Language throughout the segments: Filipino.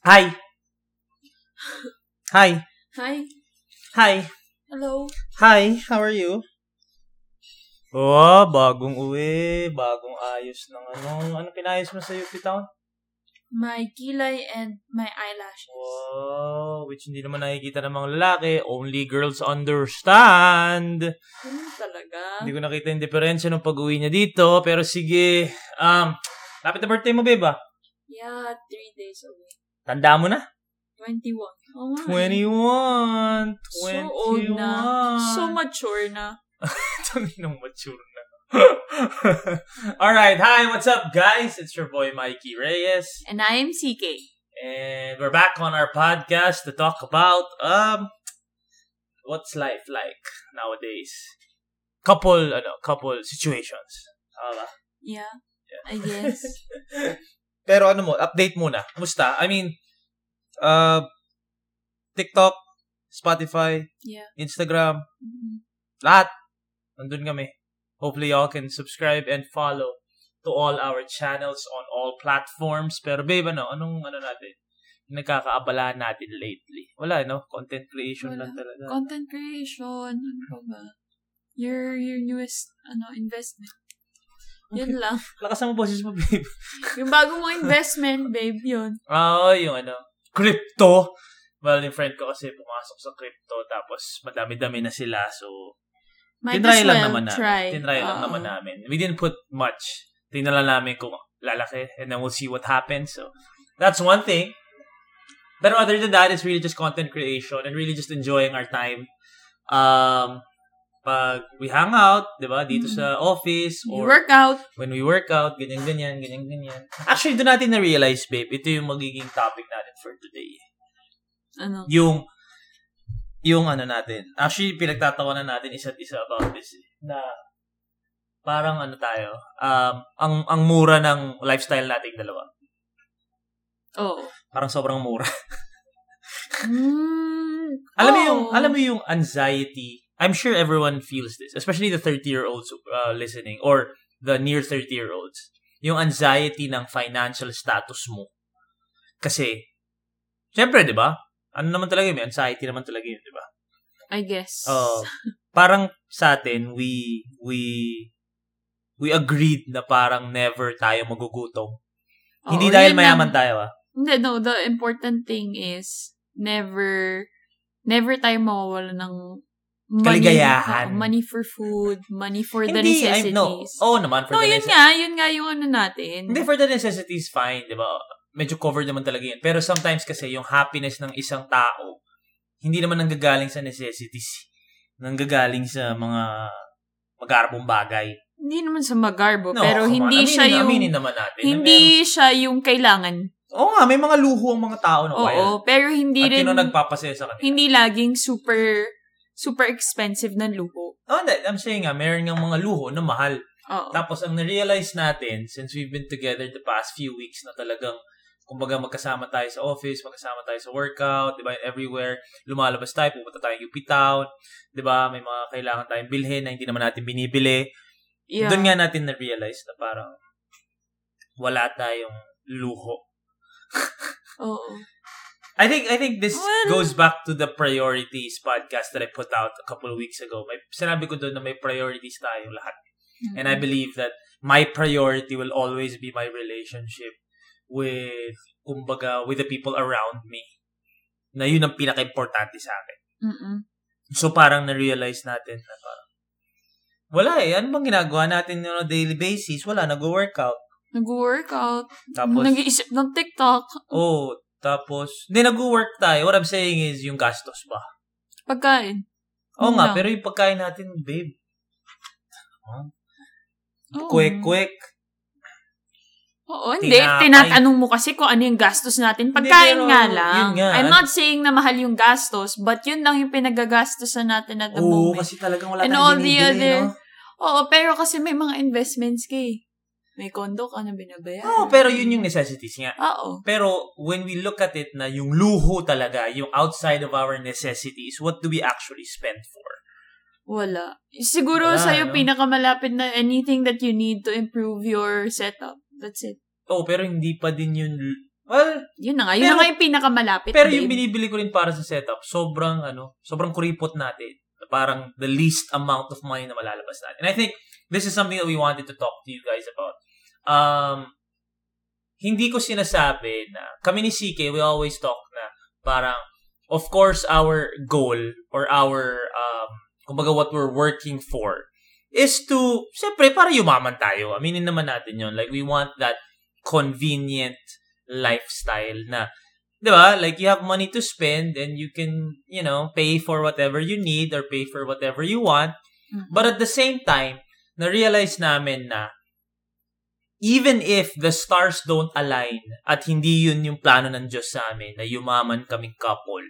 Hi. Hi. Hi. Hi. Hello. Hi. How are you? Oh, bagong uwi. Bagong ayos ng ano. Ano pinayos mo sa UP Town? My kilay and my eyelashes. Wow. Which hindi naman nakikita ng mga lalaki. Only girls understand. Ano talaga? Hindi ko nakita yung diferensya nung pag-uwi niya dito. Pero sige. Um, lapit na birthday mo, babe ah. Yeah, three days away. Tanda mo na? 21. Oh, 21. 21. So old na. So mature na. Tanginang mature na. Alright, hi, what's up, guys? It's your boy Mikey Reyes, And I am CK. and we're back on our podcast to talk about um, what's life like nowadays. Couple, ano, couple situations. Tama ba? Yeah. I guess. Pero ano mo, update muna. Kumusta? I mean, uh, TikTok, Spotify, Yeah. Instagram, Mhm. lahat. Nandun kami. Hopefully y'all can subscribe and follow to all our channels on all platforms. Pero babe, ano? Anong ano natin? Yung Nagkakaabalahan natin lately. Wala, no? Content creation Wala. lang talaga. Content creation. Ano pa ba? Your, your newest ano investment. Yun lang. Lakas ang boses mo, babe. Yung bago mong investment, babe, yun. Oo, yung ano, crypto. Well, yung friend ko kasi pumasok sa crypto tapos madami-dami na sila. So, Might tinry as lang well naman namin. try. Tinry lang naman namin. We didn't put much. Tingnan lang namin kung lalaki and then we'll see what happens. So, that's one thing. But other than that, it's really just content creation and really just enjoying our time. Um, pag we hang out, di ba, dito Mm. sa office or work out. when we work out, ganyan-ganyan, ganyan-ganyan. Actually, doon natin na-realize, babe, ito yung magiging topic natin for today. Ano? Yung, yung ano natin. Actually, pinagtatawanan natin isa't isa about this. eh, Na, parang ano tayo, um, ang, ang mura ng lifestyle nating dalawa. Oo. Parang sobrang mura. Mm, alam mo yung, alam mo yung anxiety. I'm sure everyone feels this, especially the 30-year-olds uh, listening or the near 30-year-olds. Yung anxiety ng financial status mo. Kasi, syempre, di ba? Ano naman talaga yun? May anxiety naman talaga yun, di ba? I guess. Oo. parang sa atin, we, we, we agreed na parang never tayo magugutom. Oo, Hindi dahil mayaman lang. tayo, ah. Hindi, no. The important thing is, never, never tayo mawawala ng money. Kaligayahan. Oo, money for food, money for the Hindi, I, necessities. no. Oo naman, for no, the yun necessities. nga, yun nga yung ano natin. Hindi, for the necessities, fine, di ba? Medyo covered naman talaga yun. Pero sometimes kasi, yung happiness ng isang tao, hindi naman nanggagaling sa necessities. Nanggagaling sa mga magarbong bagay. Hindi naman sa magarbo, No, pero hindi aminin, siya yung, Aminin naman natin. hindi siya yung kailangan. Oo nga, may mga luho ang mga tao na Oo, wild. pero hindi At rin, yun ang nagpapasaya sa kanila. hindi laging super, super expensive na luho. Oh, hindi. I'm saying nga, meron nga mga luho na mahal. Oo. Tapos, ang na-realize natin, since we've been together the past few weeks na talagang, kumbaga magkasama tayo sa office, magkasama tayo sa workout, di ba, everywhere, lumalabas tayo, pupunta tayo UP Town, di ba, may mga kailangan tayong bilhin na hindi naman natin binibili. Yeah. Doon nga natin na-realize na parang wala tayong luho. Oo. I think I think this Well- goes back to the priorities podcast that I put out a couple of weeks ago. May sinabi ko doon na may priorities tayo lahat. And I believe that my priority will always be my relationship with, kumbaga, with the people around me. Na yun ang pinaka-importante sa akin. Mm-mm. So parang na-realize natin na parang, wala eh. Ano bang ginagawa natin on a daily basis? Wala, nag-workout. Nag-workout. Tapos, Nag-iisip ng TikTok. oh, tapos, hindi nag-work tayo. What I'm saying is, yung gastos ba? Pagkain. Oo nga, lang. pero yung pagkain natin, babe, Oo. quick-quick. Oo, hindi. Tinapay. Tinatanong mo kasi kung ano yung gastos natin. Pagkain pero nga lang. nga. I'm not saying na mahal yung gastos, but yun lang yung pinagagastosan natin at the Oo, moment. kasi talagang wala And tayong all the other- no? Oo, pero kasi may mga investments ka eh. May condo ka na binabayaran. Oo, pero yun yung necessities nga. Oo. Pero when we look at it na yung luho talaga, yung outside of our necessities, what do we actually spend for? Wala. Siguro Wala, sa'yo no? pinakamalapit na anything that you need to improve your setup. That's it. Oh, pero hindi pa din yun Well, Yun na nga. Yun Pero- na nga yung pinakamalapit, pero babe. yung binibili ko rin para sa setup, sobrang ano, sobrang kuripot natin. Parang the least amount of money na malalabas natin. And I think this is something that we wanted to talk to you guys about. Um, hindi ko sinasabi na, kami ni CK, we always talk na parang, of course, our goal or our, um, kumbaga what we're working for is to, syempre, para yumaman tayo. Aminin naman natin yon Like, we want that convenient lifestyle na, di ba? Like, you have money to spend and you can, you know, pay for whatever you need or pay for whatever you want. Mhm. But at the same time, na-realize namin na even if the stars don't align at hindi yun yung plano ng Diyos sa amin na yumaman kaming couple,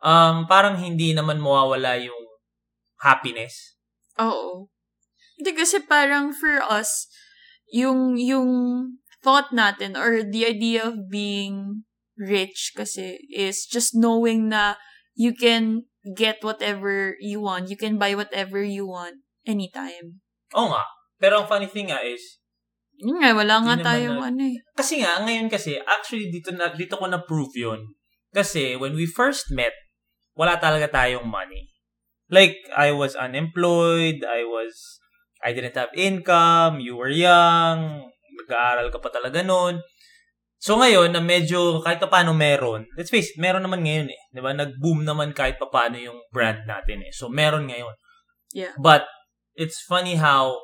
um, parang hindi naman mawawala yung happiness. Oo. Hindi kasi parang for us, yung, yung thought natin or the idea of being rich kasi is just knowing na you can get whatever you want. You can buy whatever you want anytime. Oo nga. Pero ang funny thing nga is, Yun nga, wala nga tayong na- ano eh. kasi nga, ngayon kasi, actually, dito, na, dito ko na-prove yun. Kasi, when we first met, wala talaga tayong money. Like, I was unemployed, I was, I didn't have income, you were young, nag-aaral ka pa talaga noon. So ngayon, na medyo kahit pa paano meron, let's face it, meron naman ngayon eh. Di ba? Nag-boom naman kahit pa paano yung brand natin eh. So meron ngayon. Yeah. But, it's funny how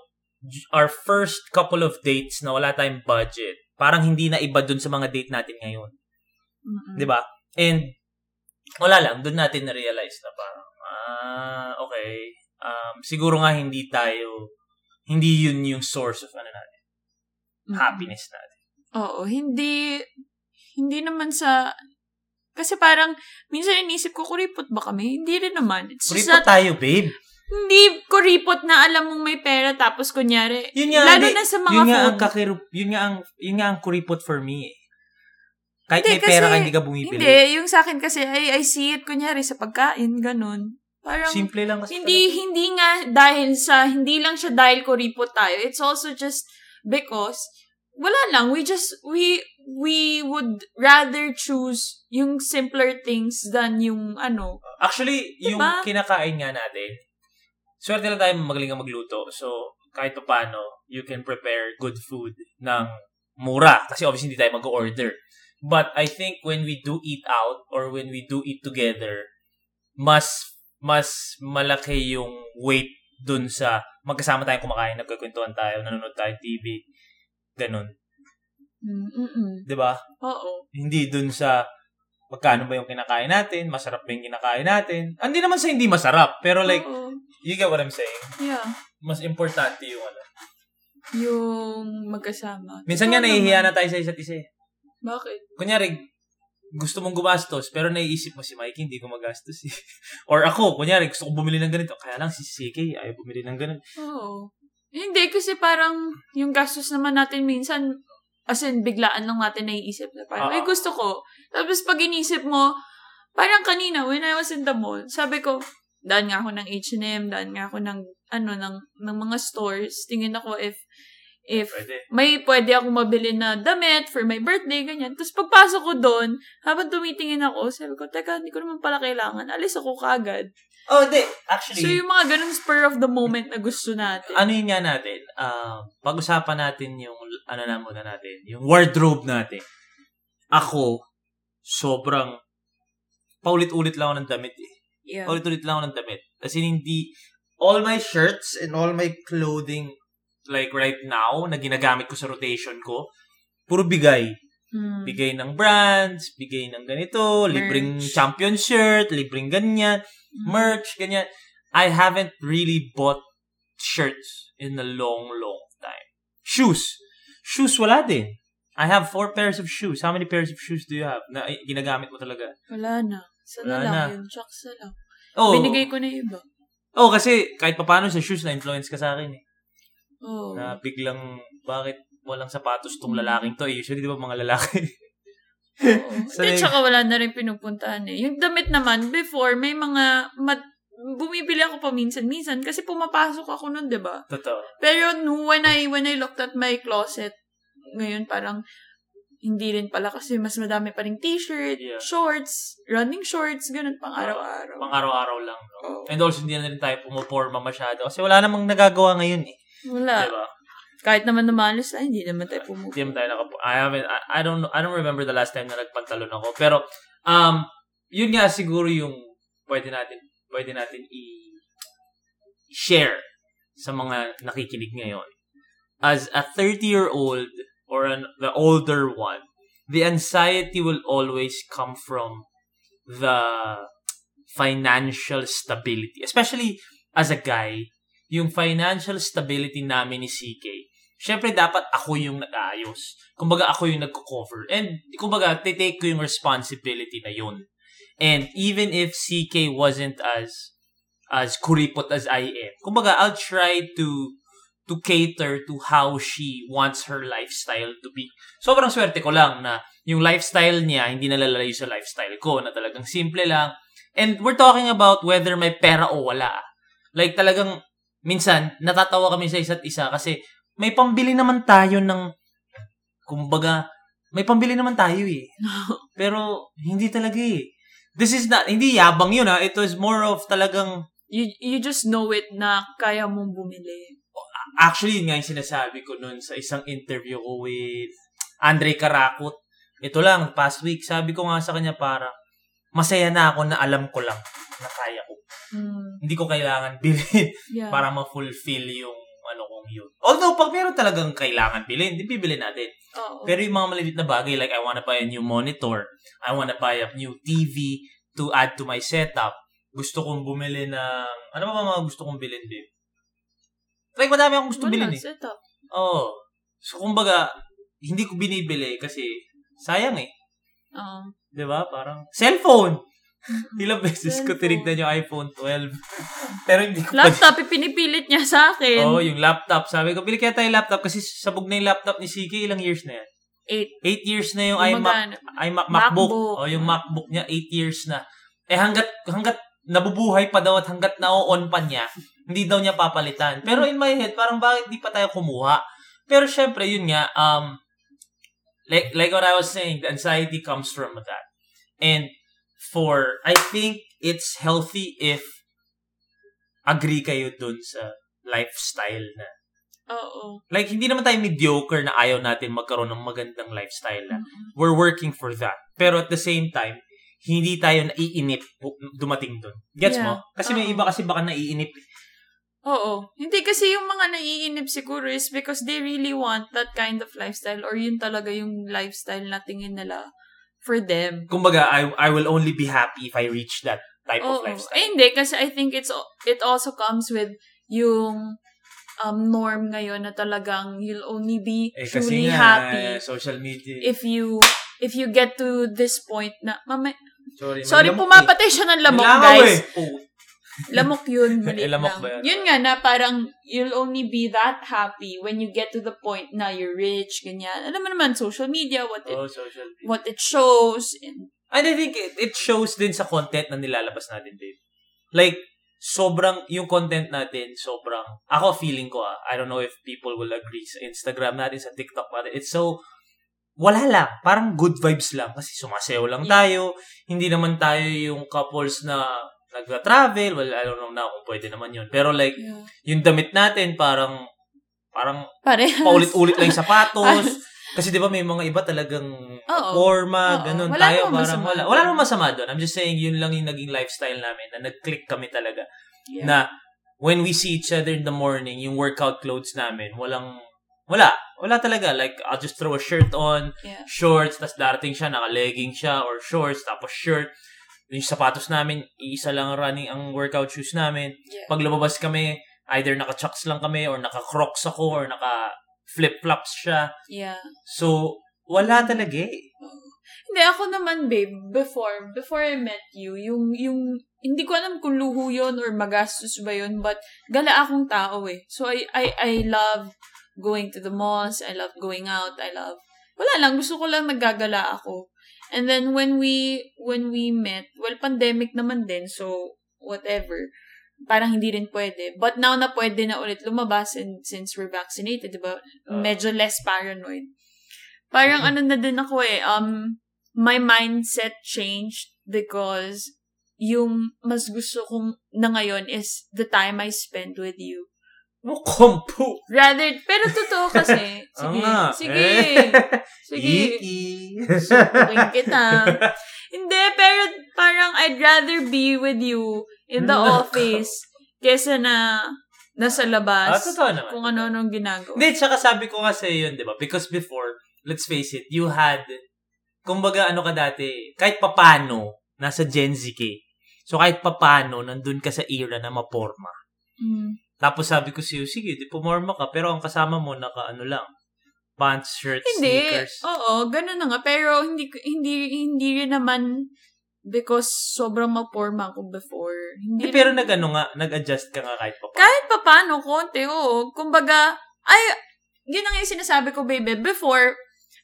our first couple of dates na wala tayong budget, parang hindi na iba dun sa mga date natin ngayon. Mm-mm. Di ba? And, wala lang, dun natin na-realize na parang, ah, okay, um, siguro nga hindi tayo, hindi yun yung source of ano natin, Mm-mm. happiness natin. Oo, hindi, hindi naman sa, kasi parang, minsan inisip ko, kuripot ba kami? Hindi rin naman. It's Kuripot that, tayo, babe. Hindi kuripot na alam mong may pera, tapos kunyari, Yun nga, lalo hindi- na sa mga yun nga ang phone. kakirup, yun nga ang, yun nga ang kuripot for me eh. Kahit Hindi, may pera ka, kasi- hindi ka bumibili. Hindi, yung sa akin kasi, I, I see it, kunyari, sa pagkain, ganun. Parang, Simple lang kasi. hindi, hindi nga dahil sa, hindi lang siya dahil kuripot tayo. It's also just because, wala lang, we just, we, we would rather choose yung simpler things than yung, ano, Actually, yung Diba? kinakain nga natin, swerte lang tayo magaling ang magluto. So, kahit pa paano, you can prepare good food ng mura. Kasi obviously, hindi tayo mag-order. But I think when we do eat out or when we do eat together, mas mas malaki yung weight dun sa magkasama tayong kumakain, nagkukwentuhan tayo, nanonood tayo TV, ganun. mm, mm, mm. 'Di ba? Oo. Hindi dun sa magkano ba yung kinakain natin, masarap ba yung kinakain natin. Hindi naman sa hindi masarap, pero like, Oo. you get what I'm saying? Yeah. Mas importante yung ano. Yung magkasama. Minsan nga nahihiya na tayo sa isa't isa. eh. Bakit? Kunyari, gusto mong gumastos, pero naiisip mo si Mikey, hindi ko magastos eh. Or ako, kunyari, gusto ko bumili ng ganito. Kaya lang si CK, ayaw bumili ng ganito. Oo. Hindi, kasi parang yung gastos naman natin minsan, as in, biglaan lang natin naiisip na parang, Oo. ay, gusto ko. Tapos pag inisip mo, parang kanina, when I was in the mall, sabi ko, daan nga ako ng H&M, daan nga ako ng, ano, ng, ng mga stores. Tingin ako if, if Pwede. may pwede ako mabili na damit for my birthday, ganyan. Tapos pagpasok ko doon, habang tumitingin ako, sabi ko, teka, hindi ko naman pala kailangan. Alis ako kagad. Oh, hindi. So, Actually, yung mga ganun spur of the moment na gusto natin. ano yun nga natin, um, pag-usapan natin yung, ano na muna natin, yung wardrobe natin. Ako, sobrang, paulit-ulit lang ako ng damit eh. Yeah. Paulit-ulit lang ako ng damit. Kasi hindi, all my shirts and all my clothing, like right now, na ginagamit ko sa rotation ko, puro bigay. Hmm. Bigay ng brands, bigay ng ganito, libreng Merch. champion shirt, libreng ganyan, Mm. Merch, ganyan. I haven't really bought shirts in a long, long time. Shoes. Shoes, wala din. I have four pairs of shoes. How many pairs of shoes do you have na ginagamit mo talaga? Wala na. Sana Wala lang na. yun. Shucks na lang. Oh, Binigay ko na iba. oh kasi kahit papano sa shoes na-influence ka sa akin eh. Oh. Na biglang, bakit walang sapatos tong lalaking to eh. Usually, di ba mga lalaki? Sanay- Hindi, tsaka wala na rin pinupuntahan eh. Yung damit naman, before, may mga, mat- bumibili ako pa minsan-minsan kasi pumapasok ako nun, di ba? Totoo. Pero no, when I, when I looked at my closet, ngayon parang, hindi rin pala kasi mas madami pa ring t-shirt, Yeah. shorts, running shorts, ganun pang araw-araw. Pang araw-araw lang. No? Oo. And also, hindi na rin tayo pumuporma masyado. Kasi wala namang nagagawa ngayon eh. Wala. Diba? Kahit naman namalas tayo, hindi naman tayo pumupo. Hindi naman tayo nakapo. I haven't, I, I don't I don't remember the last time na nagpantalon ako. Pero, um, yun nga siguro yung pwede natin, pwede natin i- share sa mga nakikinig ngayon. As a 30-year-old or an, the older one, the anxiety will always come from the financial stability. Especially as a guy, yung financial stability namin ni CK, syempre dapat ako yung nag-aayos. Kumbaga ako yung nagko-cover. And kumbaga, take ko yung responsibility na yun. And even if CK wasn't as as kuripot as I am, kumbaga, I'll try to to cater to how she wants her lifestyle to be. Sobrang swerte ko lang na yung lifestyle niya hindi nalalayo sa lifestyle ko na talagang simple lang. And we're talking about whether may pera o wala. Like talagang minsan natatawa kami sa isa't isa kasi may pambili naman tayo ng kumbaga may pambili naman tayo eh. Pero hindi talaga eh. This is not hindi yabang yun ha. It was more of talagang You, you just know it na kaya mong bumili. actually, yun nga yung sinasabi ko nun sa isang interview ko with Andre Karakot. Ito lang, past week, sabi ko nga sa kanya para masaya na ako na alam ko lang na kaya ko. Mm, Hindi ko kailangan bilhin yeah. para ma-fulfill yung yun. Although, pag meron talagang kailangan bilhin, di bibili natin. Oo. Pero yung mga maliit na bagay, like I wanna buy a new monitor, I wanna buy a new TV to add to my setup, gusto kong bumili ng, ano ba mga gusto kong bilhin, babe? Like, madami akong gusto Wala, bilhin eh. setup. Oo. So, kumbaga, hindi ko binibili kasi sayang eh. Oo. 'Di ba? Parang, cellphone! Ilang beses ko tinignan yung iPhone 12. Pero hindi ko pa... Laptop, ipinipilit niya sa akin. Oo, yung laptop. Sabi ko, bili kaya tayo laptop kasi sabog na yung laptop ni CK. Ilang years na yan? Eight. 8 years na yung iMac, iMac MacBook. MacBook. O yung MacBook niya, 8 years na. Eh hanggat, hanggat nabubuhay pa daw at hanggat na-on pa niya, hindi daw niya papalitan. Pero in my head, parang bakit di pa tayo kumuha? Pero syempre, yun nga, um, like, like what I was saying, the anxiety comes from that. And for, I think it's healthy if agree kayo dun sa lifestyle na. Oo. Like, hindi naman tayo mediocre na ayaw natin magkaroon ng magandang lifestyle na Mm-mm. we're working for that. Pero at the same time, hindi tayo naiinip dumating doon. Gets Yeah. mo? Kasi may Oo. iba kasi baka naiinip. Oo. Hindi kasi yung mga naiinip siguro is because they really want that kind of lifestyle or yun talaga yung lifestyle na tingin nila for them. Kumbaga, I, I will only be happy if I reach that type Oo. of lifestyle. Eh, hindi. Kasi I think it's it also comes with yung um, norm ngayon na talagang you'll only be Eh, truly nga, happy eh, social media. if you if you get to this point na mama, sorry, sorry pumapatay siya ng lamok guys eh. Oh. Lamok yun maliit lamok ba yan? yun nga na parang you'll only be that happy when you get to the point na you're rich ganyan alam mo naman social media what it Oh, social media. what it shows and And I think it, it shows din sa content na nilalabas natin, Dave. Like, sobrang, yung content natin, sobrang, ako feeling ko ah, I don't know if people will agree sa Instagram natin, sa TikTok natin, it's so, wala lang. Parang good vibes lang. Kasi sumasayaw lang Yeah. tayo. Hindi naman tayo yung couples na nag-travel. Well, I don't know na kung pwede naman yun. Pero like, yeah. yung damit natin, parang, parang parehas paulit-ulit lang yung sapatos. Kasi di ba may mga iba talagang Oo. forma, Oo. ganun. Wala tayo parang masama wala. Wala namang masama doon. I'm just saying, yun lang yung naging lifestyle namin na nag-click kami talaga. Yeah. Na when we see each other in the morning, yung workout clothes namin, walang, wala. Wala talaga. Like, I'll just throw a shirt on, yeah. shorts, tas darating siya, naka-legging siya, or shorts, tapos shirt. Yung sapatos namin, iisa lang ang running ang workout shoes namin. Yeah. Pag lumabas kami, either naka-chucks lang kami, or naka-crocs ako, or naka-flip-flops siya. yeah So, wala talaga eh. Hindi, ako naman, babe, before, before I met you, yung, yung, hindi ko alam kung luho yun or magastos ba yun, but gala akong tao eh. So, I, I, I love going to the malls, I love going out, I love, wala lang, gusto ko lang naggagala ako. And then, when we, when we met, well, pandemic naman din, so, whatever, parang hindi rin pwede. But now na pwede na ulit lumabas and since we're vaccinated, diba, Oo. medyo less paranoid Parang ano na din ako eh, um, my mindset changed because yung mas gusto kong na ngayon is the time I spend with you. No, kompo. Rather, pero totoo kasi. Sige, nga. sige. Eh. Sige. Iki. Sukukin kita. Hindi, pero parang I'd rather be with you in the Nako. office kesa na nasa labas. Ah, totoo naman. Kung ano-anong ginagawa. Hindi, tsaka sabi ko kasi yun, di ba? Because before, let's face it, you had, kumbaga ano ka dati, kahit papano, nasa Gen Z ka. eh. So kahit papano, nandun ka sa era na maporma. Mm. Tapos sabi ko sa'yo, sige, di pumorma ka, pero ang kasama mo, naka ano lang, pants, shirts, Hindi. sneakers. Oo, ganun na nga. Pero hindi, hindi, hindi rin naman because sobrang maporma ako before. Hindi Hindi, pero nag ano nga, nag-adjust ka nga kahit papano. Kahit pa paano, konti, oo. Kumbaga, ay, yun ang yung sinasabi ko, baby. Before,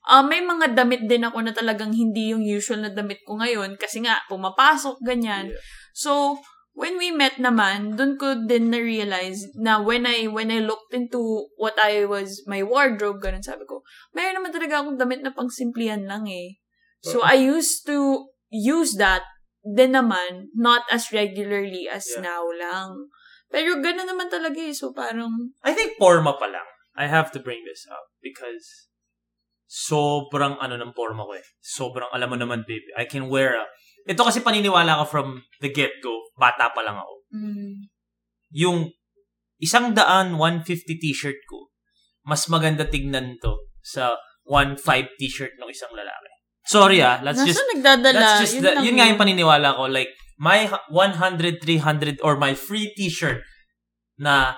ah, may mga damit din ako na talagang hindi yung usual na damit ko ngayon kasi nga, pumapasok, ganyan. Yeah. So, when we met naman, dun ko din na-realize na when I, when I looked into what I was, my wardrobe, ganun sabi ko, mayroon naman talaga akong damit na pang simplihan lang eh. So, I used to use that din naman, not as regularly as Yeah. now lang. Pero gano'n naman talaga eh. So, parang, I think forma pa lang. I have to bring this up because sobrang ano ng forma ko eh. Sobrang alam mo naman, baby. I can wear a... Ito kasi paniniwala ko from the get-go. Bata pa lang ako. mm, Yung isang daan 150 t-shirt ko, mas maganda tignan to sa 1.5 t-shirt ng isang lalaki. Sorry ah, let's nasa just nagdadala? That's just yun, the, yun nga yung paniniwala ko. Like, my hu- 100, 300, or my free t-shirt na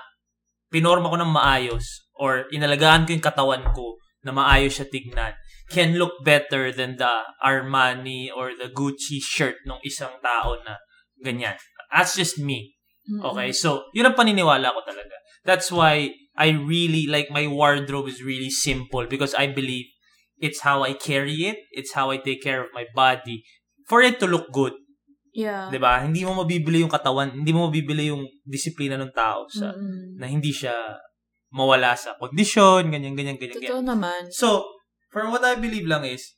pinorma ko ng maayos or inalagaan ko yung katawan ko na maayos siya tignan can look better than the Armani or the Gucci shirt ng isang tao na ganyan. That's just me. Okay? So, yun ang paniniwala ko talaga. That's why I really, like, my wardrobe is really simple because I believe it's how I carry it. It's how I take care of my body for it to look good. Yeah. 'Di ba? Hindi mo mabibili yung katawan, hindi mo mabibili yung disiplina ng tao sa Mm-mm. na hindi siya mawala sa kondisyon, ganyan ganyan ganyan. ganyan. Totoo naman. So, for what I believe lang is,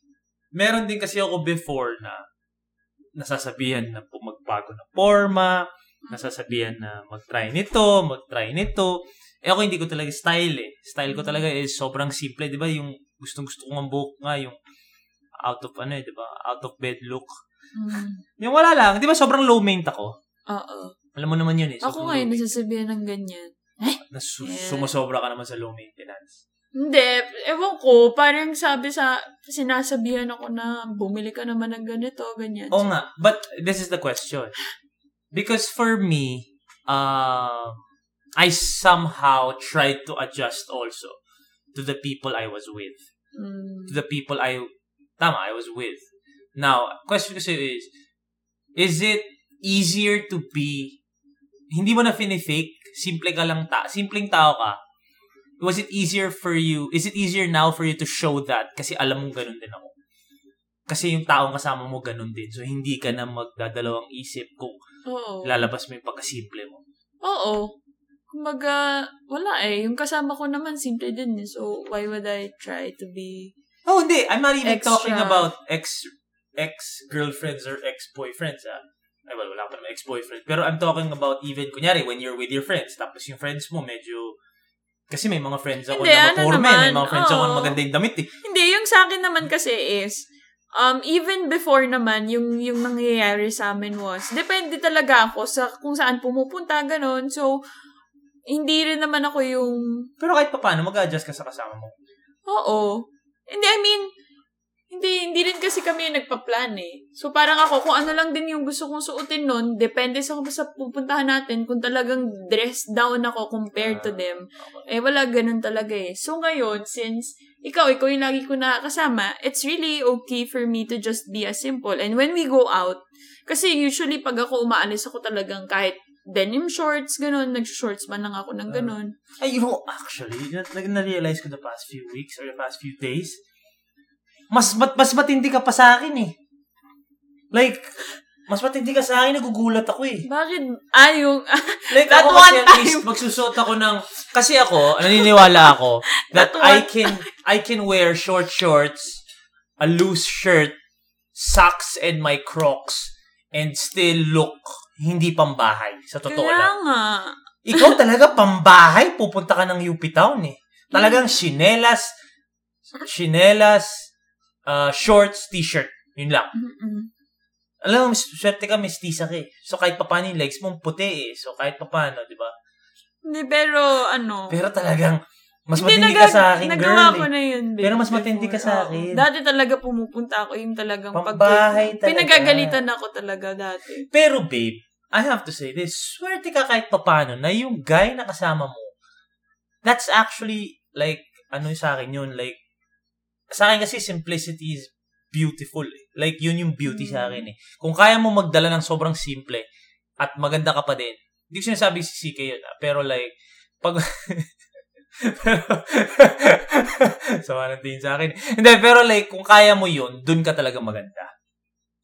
meron din kasi ako before na nasasabihan na magbago ng forma, nasasabihan na mag-try nito, mag-try nito. Eh ako hindi ko talaga style eh. Style ko talaga is sobrang simple, 'di ba? Yung gustong-gusto kong ang buhok nga yung out of ano eh, 'di ba? Out of bed look. Mm. Yung wala lang, 'di ba? Sobrang low maint ako. Oo. Alam mo naman yun eh. Ako ngayon, maint. nasasabihan ng ganyan. Nas- Yeah. Sumasobra ka naman sa low maintenance. Hindi, ewan ko, parang sabi sa, sinasabihan ako na bumili ka naman ng ganito, ganyan. Oo nga. But this is the question. Because for me, uh, I somehow tried to adjust also to the people I was with. Mm. To the people I, tama, I was with. Now, question sa'yo is, is it easier to be, hindi mo na fake simple ka lang ta, simpleng tao ka, was it easier for you, is it easier now for you to show that kasi alam mong ganun din ako? Kasi yung taong kasama mo ganun din. So, hindi ka na magdadalawang isip kung Oo. lalabas mo yung pagkasimple mo. Oo. Kumbaga, wala eh. Yung kasama ko naman, simple din eh. So, why would I try to be... Oh, hindi. I'm not even Extra. talking about ex ex-girlfriends or ex-boyfriends, ah. Ay, well, wala pa naman ex-boyfriend. Pero I'm talking about even, kunyari, when you're with your friends, tapos yung friends mo medyo... Kasi may mga friends ako Hindi, na ano maporme, may naman, mga friends ako na maganda yung damit eh. Hindi, yung sa akin naman kasi is, um, even before naman, yung, yung nangyayari sa amin was, depende talaga ako sa kung saan pumupunta, ganun. So, hindi rin naman ako yung Pero kahit pa paano, mag-adjust ka sa kasama mo. Oo. Hindi, I mean, hindi, hindi rin kasi kami yung nagpa-plan eh. So, parang ako, kung ano lang din yung gusto kong suotin nun, depende sa kung sa pupuntahan natin, kung talagang dress down ako compared to them, eh, wala ganun talaga eh. So, ngayon, since ikaw, ikaw yung lagi ko nakakasama, it's really okay for me to just be as simple. And when we go out, kasi usually pag ako umaalis ako talagang kahit denim shorts, ganun, nag-shorts man lang ako ng ganun. Ay, you know, actually, na- na-realize ko the past few weeks or the past few days, mas, mat, mas matindi ka pa sa akin eh. Like, Mas matindi ka sa akin, nagugulat ako eh. Bakit? Ah, yung... Like, That ako one kasi at least magsusuot ako ng... Kasi ako, naniniwala ako that That I can I can wear short shorts, a loose shirt, socks, and my crocs, and still look hindi pambahay. Sa totoo Kaya lang. nga. Ikaw talaga pambahay, pupunta ka ng UP Town eh. Talagang chinelas, chinelas, uh, shorts, t-shirt. Yun lang. Mm-mm. Alam mo, swerte ka, mestiza ka eh. So, kahit papaano yung legs mo, puti eh. So, kahit papaano, di ba? Hindi, pero ano... Pero talagang, mas Hindi, matindi naga- ka sa akin, girl. Nagawa ko eh. na yun, babe, Pero mas matindi ka sa akin. Oo. Dati talaga pumupunta ako yung talagang Pambahay talaga. Pinagagalitan ako talaga dati. Pero, babe, I have to say this, swerte ka kahit papaano na yung guy na kasama mo, that's actually, like, ano yung sa akin yun, like, sa akin kasi simplicity is beautiful. eh. Like, yun yung beauty sa akin eh. Kung kaya mo magdala ng sobrang simple at maganda ka pa din, hindi ko sinasabi si CK yun, ah, pero like, pag... pero, sama ng tingin sa akin. Hindi, pero like, kung kaya mo yun, dun ka talaga maganda.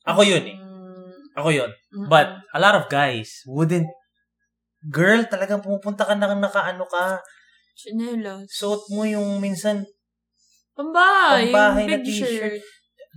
Ako yun eh. Mm, Ako yun. But, a lot of guys wouldn't, girl, talagang pumupunta ka na nakaano ka, Chinelas. suot mo yung minsan, Pambahay. Pambahay na t-shirt. shirt.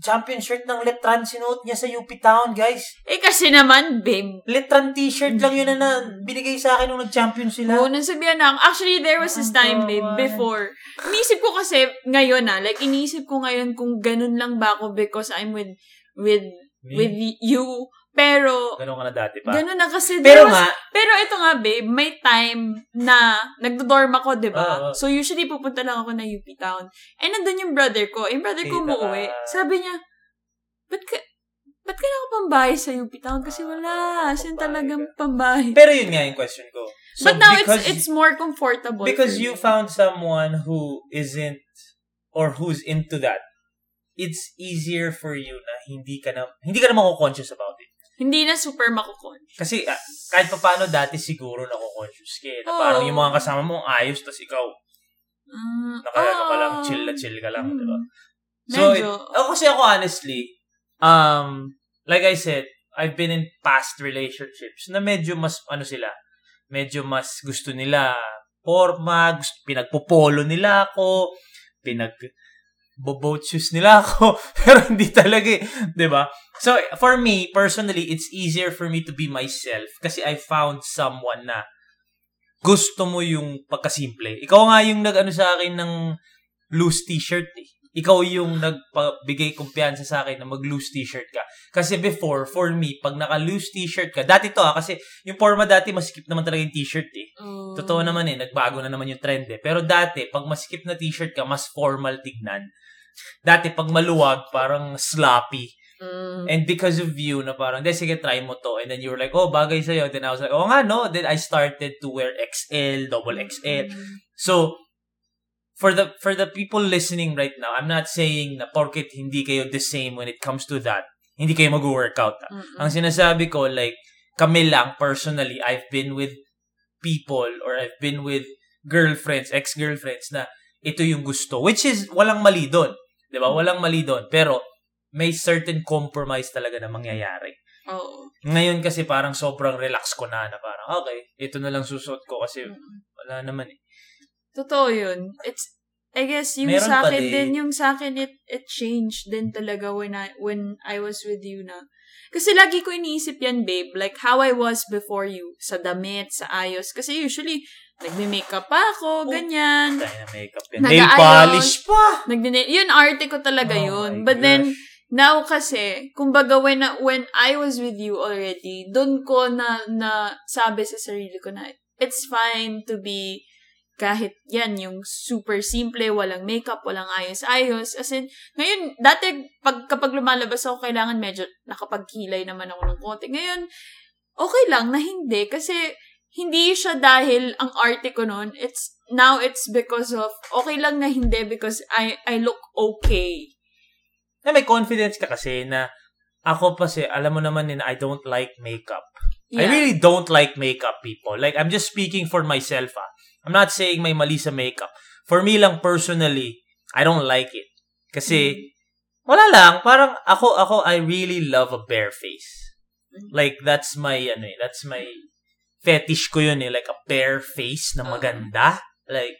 champion shirt ng Letran sinuot niya sa UP Town, guys. Eh kasi naman, babe. Letran t-shirt lang yun na, na binigay sa akin nung nag-champion sila. Oo, nang sabihan na. Actually, there was this time, babe, before. Iniisip ko kasi ngayon na, like, iniisip ko ngayon kung ganun lang ba ako because I'm with, with, Me? with you. Pero, Ganun ka na dati pa. ganun na kasi. Pero was- nga, Pero ito nga, babe, may time na nagdo-dorm ako, di ba? Oo. So, usually pupunta lang ako na UP Town. And nandun yung brother ko. Yung brother ko umuwi. Sabi niya, ba't ka, ba't ka nakapambahay sa UP Town? Kasi wala. As in Pambahay talagang pambahay. pero yun nga yung question ko. So, But now, it's because, it's more comfortable. because you me. found someone who isn't, or who's into that, it's easier for you na hindi ka na, hindi ka na mako-conscious about it. Hindi na super makukon. Kasi ah, kahit pa paano dati siguro nako-conscious ka eh. Na Oo. parang yung mga kasama mo ayos, tas ikaw, Uh, nakayano ka lang, chill na chill ka lang, di ba? So, it, Medyo. ako kasi ako honestly, um, like I said, I've been in past relationships na medyo mas, ano sila, medyo mas gusto nila forma, gusto, pinagpopolo nila ako, pinag boat shoes nila ako, pero hindi talaga eh, ba? So, for me, personally, it's easier for me to be myself kasi I found someone na gusto mo yung pagkasimple. Ikaw nga yung nag-ano sa akin ng loose t-shirt eh. Ikaw yung nagpabigay kumpiyansa sa akin na mag-loose t-shirt ka. Kasi before, for me, pag naka-loose t-shirt ka, dati to ah, kasi yung forma dati, masikip naman talaga yung t-shirt eh. Oh. Totoo naman eh, nagbago na naman yung trend eh. Pero dati, pag masikip na t-shirt ka, mas formal tignan. Dati, pag maluwag, parang sloppy. Mm. And because of you, na parang, de, sige, try mo to. And then you were like, oh, bagay sa'yo. Then I was like, oh nga, no. Then I started to wear XL, double XL. Mm. So, for the for the people listening right now, I'm not saying na porket hindi kayo the same when it comes to that, hindi kayo mag-workout. Mm-mm. Ang sinasabi ko, like, kami lang, personally, I've been with people or I've been with girlfriends, ex-girlfriends na ito yung gusto. Which is, walang mali doon. Di ba? Walang mali doon. Pero, may certain compromise talaga na mangyayari. Oo. Ngayon kasi parang sobrang relax ko na na parang, okay, ito na lang susuot ko kasi Mm. wala naman eh. Totoo yun. It's, I guess, yung Meron sa akin din. din, yung sa akin, it, it changed din talaga when I, when I was with you na. Kasi lagi ko iniisip yan, babe, like how I was before you, sa damit, sa ayos. Kasi usually, nagme-makeup pa ako, Oh. ganyan. Tayo na makeup yan. Nail polish pa! Nagdine- yun, arte ko talaga Oh yun. But then, gosh. now kasi, kumbaga when, when I was with you already, doon ko na, na sabi sa sarili ko na, it's fine to be kahit yan, yung super simple, walang makeup, walang ayos-ayos. As in, ngayon, dati, pag, kapag lumalabas ako, kailangan medyo nakapagkilay naman ako ng konti. Ngayon, okay lang na hindi. Kasi, hindi siya dahil ang arte ko noon. It's, now it's because of, okay lang na hindi because I, I look okay. Na may confidence ka kasi na ako pa si, alam mo naman din, I don't like makeup. I Yeah. really don't like makeup, people. Like, I'm just speaking for myself, ah. I'm not saying may mali sa makeup. For me lang personally, I don't like it. Kasi, Mm. wala lang, parang ako, ako, I really love a bare face. Like, that's my, ano eh, that's my fetish ko yun eh. Like, a bare face na Oo. maganda. Like,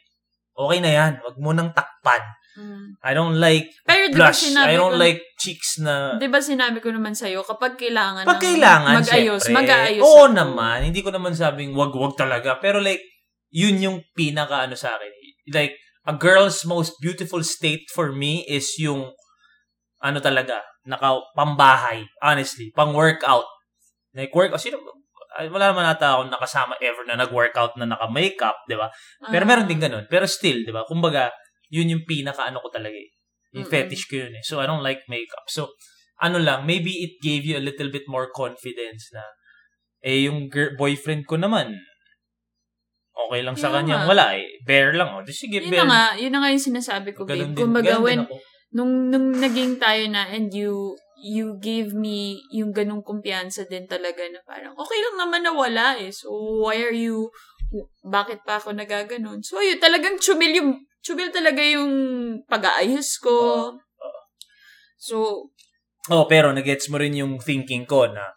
okay na yan. Wag mo nang takpan. Mm. I don't like Pero di ba blush. sinabi I don't ko, like cheeks na... di ba sinabi ko naman sa'yo, kapag kailangan Pag ng kailangan, mag-ayos, syempre. mag-aayos Oo ako. naman. Hindi ko naman sabing wag-wag talaga. Pero like, yun yung pinaka ano sa akin. Like, a girl's most beautiful state for me is yung ano talaga, naka pambahay, honestly, pang workout. Like workout, sino ay, wala naman ata akong nakasama ever na nag-workout na naka-makeup, di ba? Pero Ah. meron din ganun. Pero still, di ba? Kumbaga, yun yung pinaka ano ko talaga eh. Yung Mm-mm. fetish ko yun eh. So, I don't like makeup. So, ano lang, maybe it gave you a little bit more confidence na, eh, yung girl, boyfriend ko naman, okay lang sa kanyang nga. wala eh. Bare lang, oh. Di sige, Yun bare. na nga, yun na nga yung sinasabi ko, Ganun babe. din, Kumbaga, when, nung, nung naging tayo na and you, you gave me yung ganung kumpiyansa din talaga na parang, okay lang naman na wala eh. So, why are you, bakit pa ako nagaganon? So, yun, talagang chumil yung, chumil talaga yung pag-aayos ko. So, Oh, pero nagets mo rin yung thinking ko na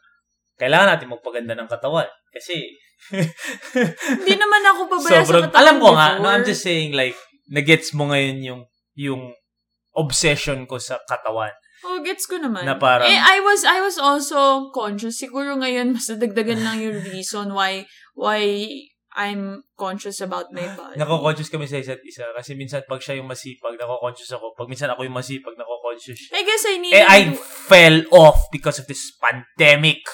kailangan natin magpaganda ng katawan. Kasi, hindi naman ako pabaya sobrang, sa katawan alam ko nga, no, I'm just saying like, nagets mo ngayon yung, yung obsession ko sa katawan. Oh, gets ko naman. Na parang- eh, I was, I was also conscious. Siguro ngayon, mas nadagdagan lang yung reason why, why I'm conscious about my body. Nako-conscious kami sa isa't isa. Kasi minsan pag siya yung masipag, nako-conscious ako. Pag minsan ako yung masipag, nako-conscious siya. I guess I needed Eh, I to- fell off because of this pandemic.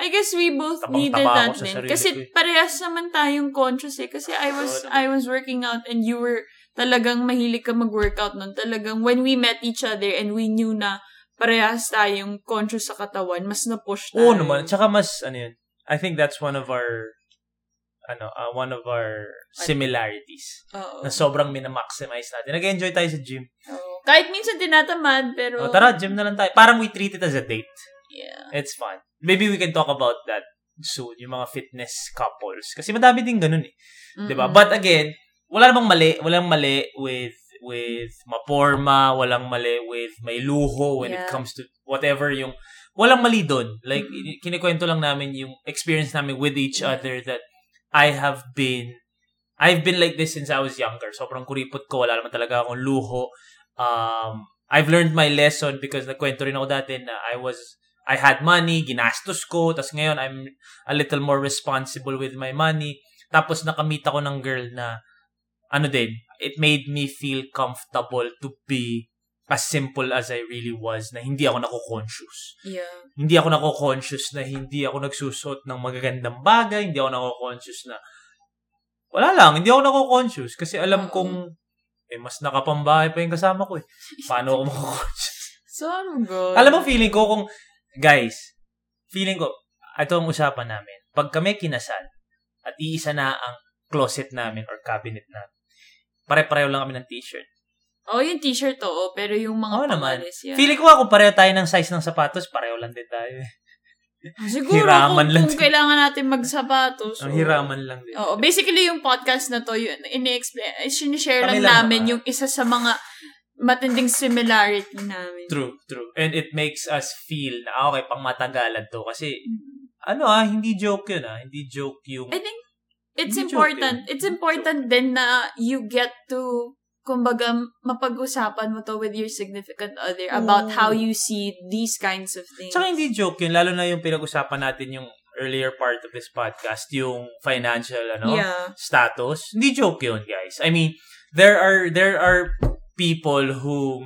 I guess we both Tabang-taba needed that din. Kasi ko eh. parehas naman tayong conscious eh. Kasi I was, I was working out and you were talagang mahilig ka mag-workout nun. Talagang when we met each other and we knew na parehas tayong conscious sa katawan, mas na-push tayo. Oo naman. Tsaka mas, ano yun, I think that's one of our, ano, uh, one of our similarities. Oo. Na sobrang minamaximize natin. Nag-enjoy tayo sa gym. Oo. Kahit minsan tinatamad, pero... Oh, tara, gym na lang tayo. Parang we treat it as a date. Yeah. It's fun. Maybe we can talk about that soon, yung mga fitness couples. Kasi madami din ganun eh. 'Di ba? Mm-mm. But again, wala namang mali, walang mali with with maporma, walang mali with may luho when it Yeah. comes to whatever yung walang mali doon. Like Mm-mm. kinikwento lang namin yung experience namin with each other that I have been I've been like this since I was younger. Sobrang kuripot ko, wala naman talaga akong luho. Um I've learned my lesson because nagkwento rin ako dati na I was I had money, ginastos ko, tapos ngayon I'm a little more responsible with my money. Tapos nakamit ako ng girl na ano din, it made me feel comfortable to be as simple as I really was na hindi ako nako-conscious. Yeah. Hindi ako nako-conscious na hindi ako nagsusot ng magagandang bagay, hindi ako nako-conscious na wala lang, hindi ako nako-conscious kasi alam Oo. kong eh, mas nakapambahay pa yung kasama ko eh. Paano ako mako-conscious? So, ano good. Alam mo, feeling ko kung, guys, feeling ko, ito ang usapan namin. Pag kami kinasal, at iisa na ang closet namin or cabinet namin, pare-pareho lang kami ng t-shirt. Oh, yung t-shirt, oo. Pero yung mga Oo naman. pangalis, yeah. Feeling ko kung pareho tayo ng size ng sapatos, pareho lang din tayo. eh. Ah, Siguro hiraman kung, lang kung din. kailangan natin magsapatos. Ang hiraman lang din. Oo, basically yung podcast na to, yun, ini-explain, sinishare Kami lang lang namin naman. yung isa sa mga matinding similarity namin. True, true. And it makes us feel na, ah, okay, pang matagalan to. Kasi, Mm. ano ah, hindi joke yun ah. Hindi joke yung... I think it's joke important. yun. It's important din na you get to kumbaga, mapag-usapan mo to with your significant other about Oo. how you see these kinds of things. Tsaka hindi joke yun, lalo na yung pinag-usapan natin yung earlier part of this podcast, yung financial, ano, Yeah. status. Hindi joke yun, guys. I mean, there are, there are people who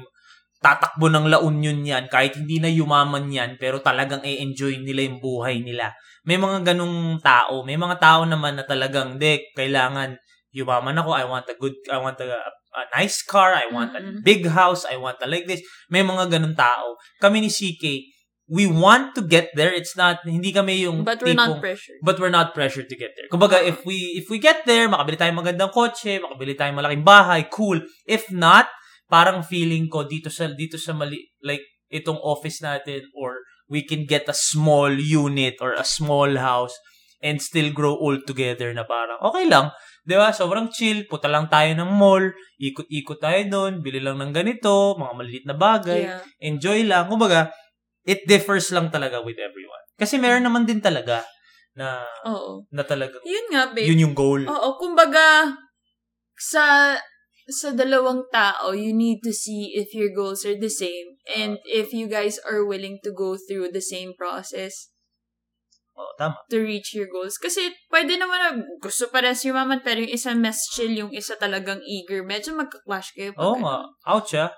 tatakbo ng La Union yan, kahit hindi na yumaman yan, pero talagang i-enjoy nila yung buhay nila. May mga ganong tao. May mga tao naman na talagang, de, kailangan yumaman ako. I want a good, I want a, a nice car. I want a Mm-mm. big house. I want a like this. May mga ganong tao. Kami ni CK, we want to get there. It's not, hindi kami yung But we're not tipong- pressured. But we're not pressured to get there. Kumbaga, if we if we get there, makabili tayong magandang kotse, makabili tayong malaking bahay, cool. If not, parang feeling ko dito sa dito sa mali like itong office natin or we can get a small unit or a small house and still grow old together na parang okay lang. 'Di ba? Sobrang chill. Puta lang tayo ng mall. Ikot-ikot tayo doon. Bili lang ng ganito. Mga maliliit na bagay. Yeah. Enjoy lang. Kumbaga, it differs lang talaga with everyone. Kasi meron naman din talaga na Oo. na talagang Yun nga, babe. yun yung goal. Oo, kumbaga, sa sa dalawang tao, you need to see if your goals are the same and if you guys are willing to go through the same process Oo, tama. to reach your goals. Kasi pwede naman na gusto pares yumaman pero yung isa mas chill, yung isa talagang eager. Medyo magka-clash kayo. Oo nga. ano. Ouch ah.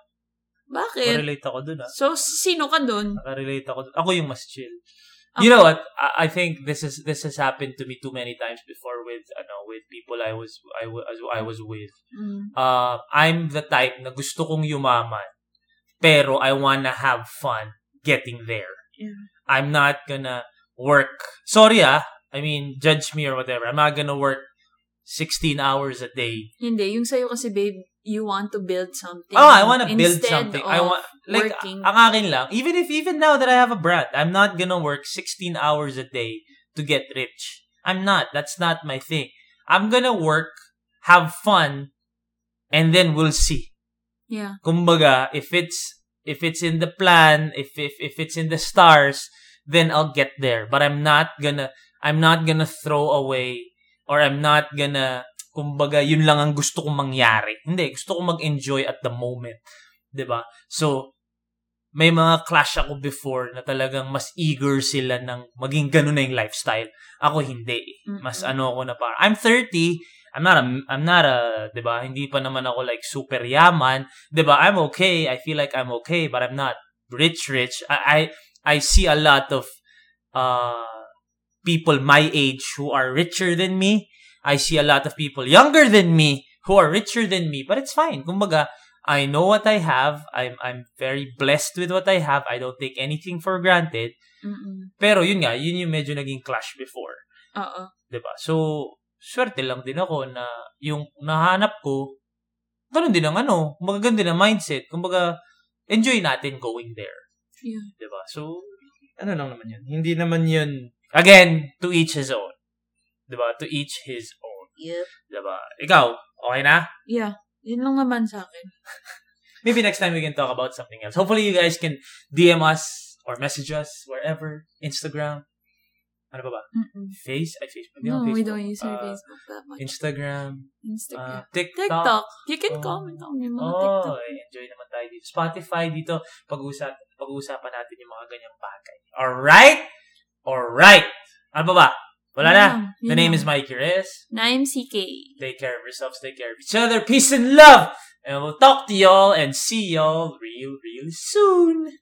Bakit? Relate ako dun ah. So, sino ka dun? Nakarelate ako dun. Ako yung mas chill. You know what? I, I think this is this has happened to me too many times before with ano with people I was I was I was with. Mm. Uh, I'm the type na gusto kong yumaman, pero I wanna have fun getting there. Yeah. I'm not gonna work. Sorry ah. I mean, judge me or whatever. I'm not gonna work 16 hours a day. Hindi, yung sa'yo kasi, babe, you want to build something. Oh, I wanna build instead something. I want like working. ang akin lang. Even if even now that I have a brand, I'm not gonna work 16 hours a day to get rich. I'm not. That's not my thing. I'm gonna work, have fun, and then we'll see. yeah. Kumbaga, if it's if it's in the plan, if if if it's in the stars, then I'll get there. But I'm not gonna I'm not gonna throw away or I'm not gonna kumbaga yun lang ang gusto kong mangyari. Hindi, gusto kong mag-enjoy at the moment. 'Di ba? So may mga clash ako before na talagang mas eager sila ng maging ganun na yung lifestyle. Ako hindi. Mas ano ako na parang I'm 30, I'm not a I'm not a, 'di ba? Hindi pa naman ako like super yaman, 'di ba? I'm okay. I feel like I'm okay, but I'm not rich rich. I I, I see a lot of uh people my age who are richer than me. I see a lot of people younger than me who are richer than me, but it's fine. Kumbaga, I know what I have. I'm I'm very blessed with what I have. I don't take anything for granted. Mm-mm. Pero yun nga, yun yung medyo naging clash before. Oo. 'di ba? So, swerte lang din ako na yung nahanap ko, ganun din ang ano, magaganda din ang mindset. Kumbaga, enjoy natin going there. Yeah. 'Di ba? So, ano lang naman yun. Hindi naman yun, again, to each his own. 'Di ba? To each his own. Yep. 'Di ba? Ikaw, okay na? Yeah. Yun lang naman sa akin. Maybe next time we can talk about something else. Hopefully you guys can DM us or message us wherever. Instagram. Ano ba ba? Mm-mm. Face? Ay, Facebook. No, ako we Facebook. don't use our Uh, Facebook that much. Instagram. Instagram. uh, TikTok. TikTok. You can Oh. comment on yung mga Oh, TikTok. enjoy naman tayo dito. Spotify dito, pag-usap, pag-uusapan natin yung mga ganyang bagay. Alright? Alright. Ano ba ba? Wala na. The name is Mikey Reyes. Naim CK. Take care of yourselves. Take care of each other. Peace and love. And we'll talk to y'all and see y'all real, real soon.